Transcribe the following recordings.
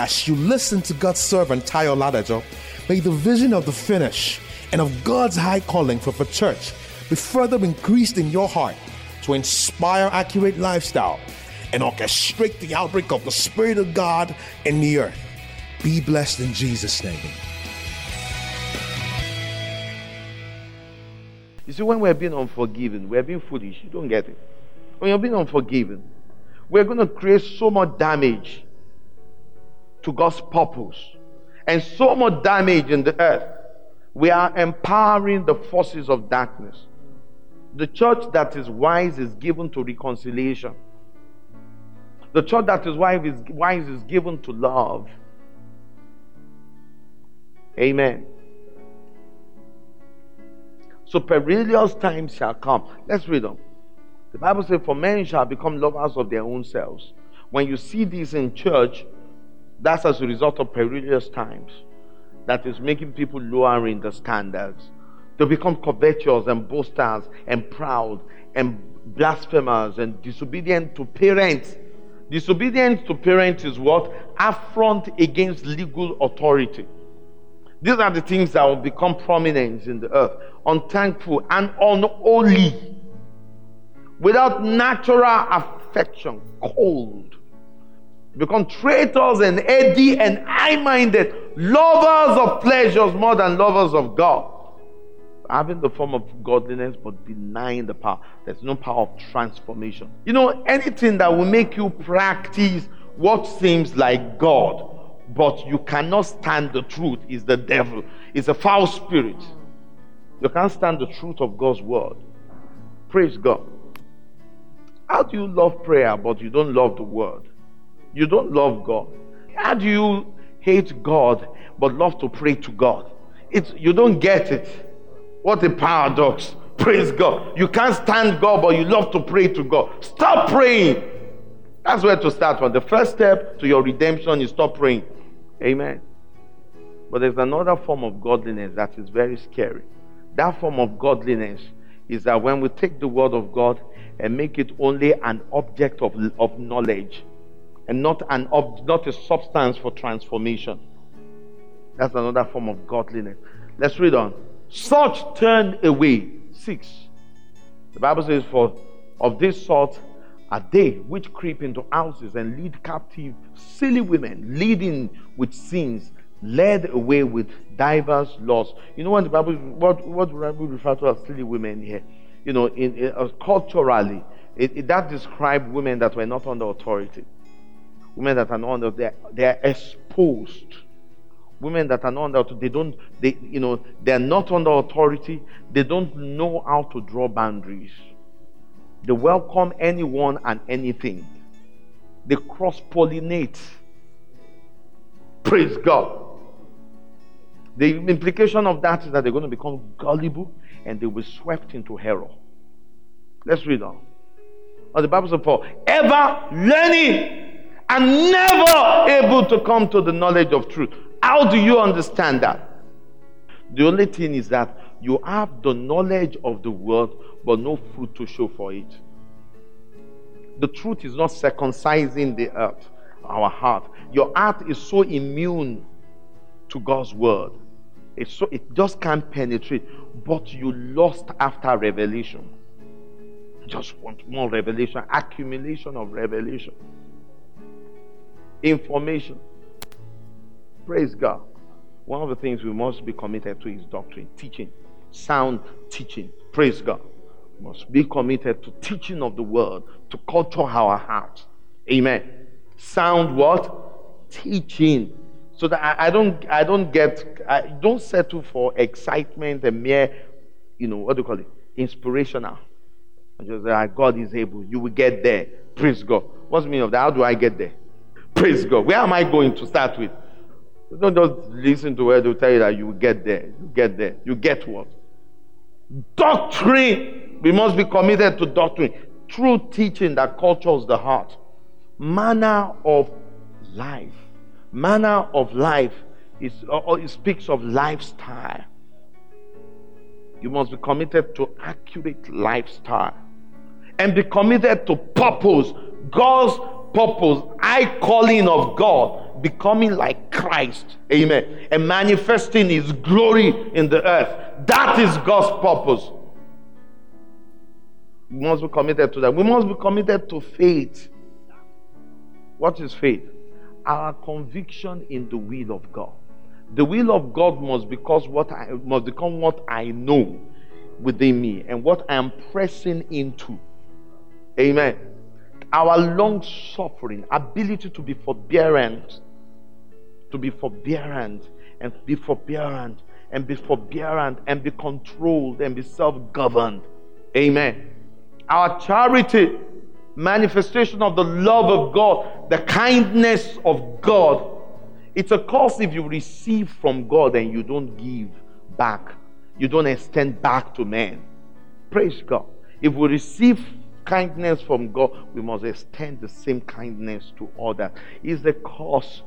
As you listen to God's servant Tayo Ladajo, may the vision of the finish and of God's high calling for the church be further increased in your heart to inspire accurate lifestyle and orchestrate the outbreak of the Spirit of God in the earth. Be blessed in Jesus' name. You see, when we're being unforgiven, we're being foolish. You don't get it. When you're being unforgiven, we're going to create so much damage to God's purpose and so much damage in the earth. We are empowering the forces of darkness. The church that is wise is given to reconciliation. The church that is wise is, wise is given to love. Amen. So perilous times shall come. Let's read them. The Bible says, For men shall become lovers of their own selves. When you see this in church, that's as a result of perilous times that is making people lowering the standards. They become covetous and boasters and proud and blasphemers and disobedient to parents. Disobedience to parents is what? Affront against legal authority. These are the things that will become prominent in the earth. Unthankful and unholy. Without natural affection, cold become traitors and heady and high minded, lovers of pleasures more than lovers of God. Having the form of godliness but denying the power. There's no power of transformation. You know, anything that will make you practice what seems like God, but you cannot stand the truth is the devil, it's a foul spirit. You can't stand the truth of God's word. Praise God. How do you love prayer but you don't love the word? You don't love God. How do you hate God but love to pray to God? It's you don't get it. What a paradox. Praise God. You can't stand God, but you love to pray to God. Stop praying. That's where to start from. The first step to your redemption is stop praying. Amen. But there's another form of godliness that is very scary. That form of godliness is that when we take the word of God and make it only an object of, of knowledge, and not an ob- not a substance for transformation. That's another form of godliness. Let's read on. Such turn away. Six. The Bible says, For of this sort are they which creep into houses and lead captive silly women, leading with sins, led away with divers laws. You know what the Bible what what Bible refer to as silly women here? You know, in, in uh, culturally, it, it, that described women that were not under authority. Women that are not under, they're, they're exposed. Women that are not under, they don't, they, you know, they're not under authority. They don't know how to draw boundaries. They welcome anyone and anything. They cross pollinate. Praise God. The implication of that is that they're going to become gullible and they will be swept into error. Let's read on. Or the Bible says, for ever learning and never able to come to the knowledge of truth. How do you understand that? The only thing is that you have the knowledge of the word, but no fruit to show for it. The truth is not circumcising the earth, our heart. Your heart is so immune to God's word. It's so it just can't penetrate. But you lost after revelation. Just want more revelation, accumulation of revelation information. Praise God. One of the things we must be committed to is doctrine, teaching, sound teaching. Praise God. We must be committed to teaching of the word, to culture our hearts. Amen. Sound what? Teaching. So that I, I don't I don't get I don't settle for excitement and mere, you know, what do you call it? Inspirational. I just like ah, God is able, you will get there. Praise God. What's the meaning of that? How do I get there? Praise God. Where am I going to start with? Don't just listen to where they'll tell you that you get there. You get there. You get what? Doctrine. We must be committed to doctrine. True teaching that cultures the heart. Manner of life. Manner of life is it speaks of lifestyle. You must be committed to accurate lifestyle and be committed to purpose. God's purpose, high calling of God, becoming like Christ. Amen. And manifesting his glory in the earth. That is God's purpose. We must be committed to that. We must be committed to faith. What is faith? Our conviction in the will of God. The will of God must because what I must become what I know within me and what I am pressing into. Amen. Our long suffering, ability to be forbearant, to be forbearant and be forbearant and be forbearant and be controlled and be self governed. Amen. Our charity, manifestation of the love of God, the kindness of God. It's a cost if you receive from God and you don't give back, you don't extend back to men. Praise God. If we receive kindness from God, we must extend the same kindness to others. It's the cost.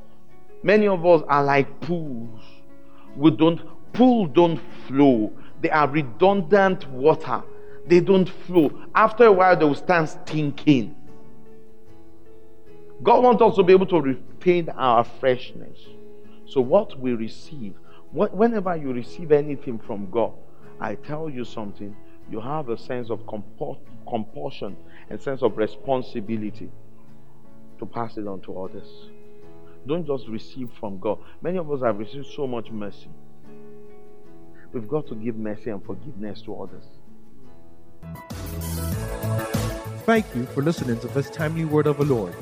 Many of us are like pools. We don't pool don't flow. They are redundant water. They don't flow. After a while, they will start stinking. God wants us to be able to retain our freshness. So, what we receive, whenever you receive anything from God, I tell you something, you have a sense of compulsion and sense of responsibility to pass it on to others. Don't just receive from God. Many of us have received so much mercy. We've got to give mercy and forgiveness to others. Thank you for listening to this timely word of the Lord.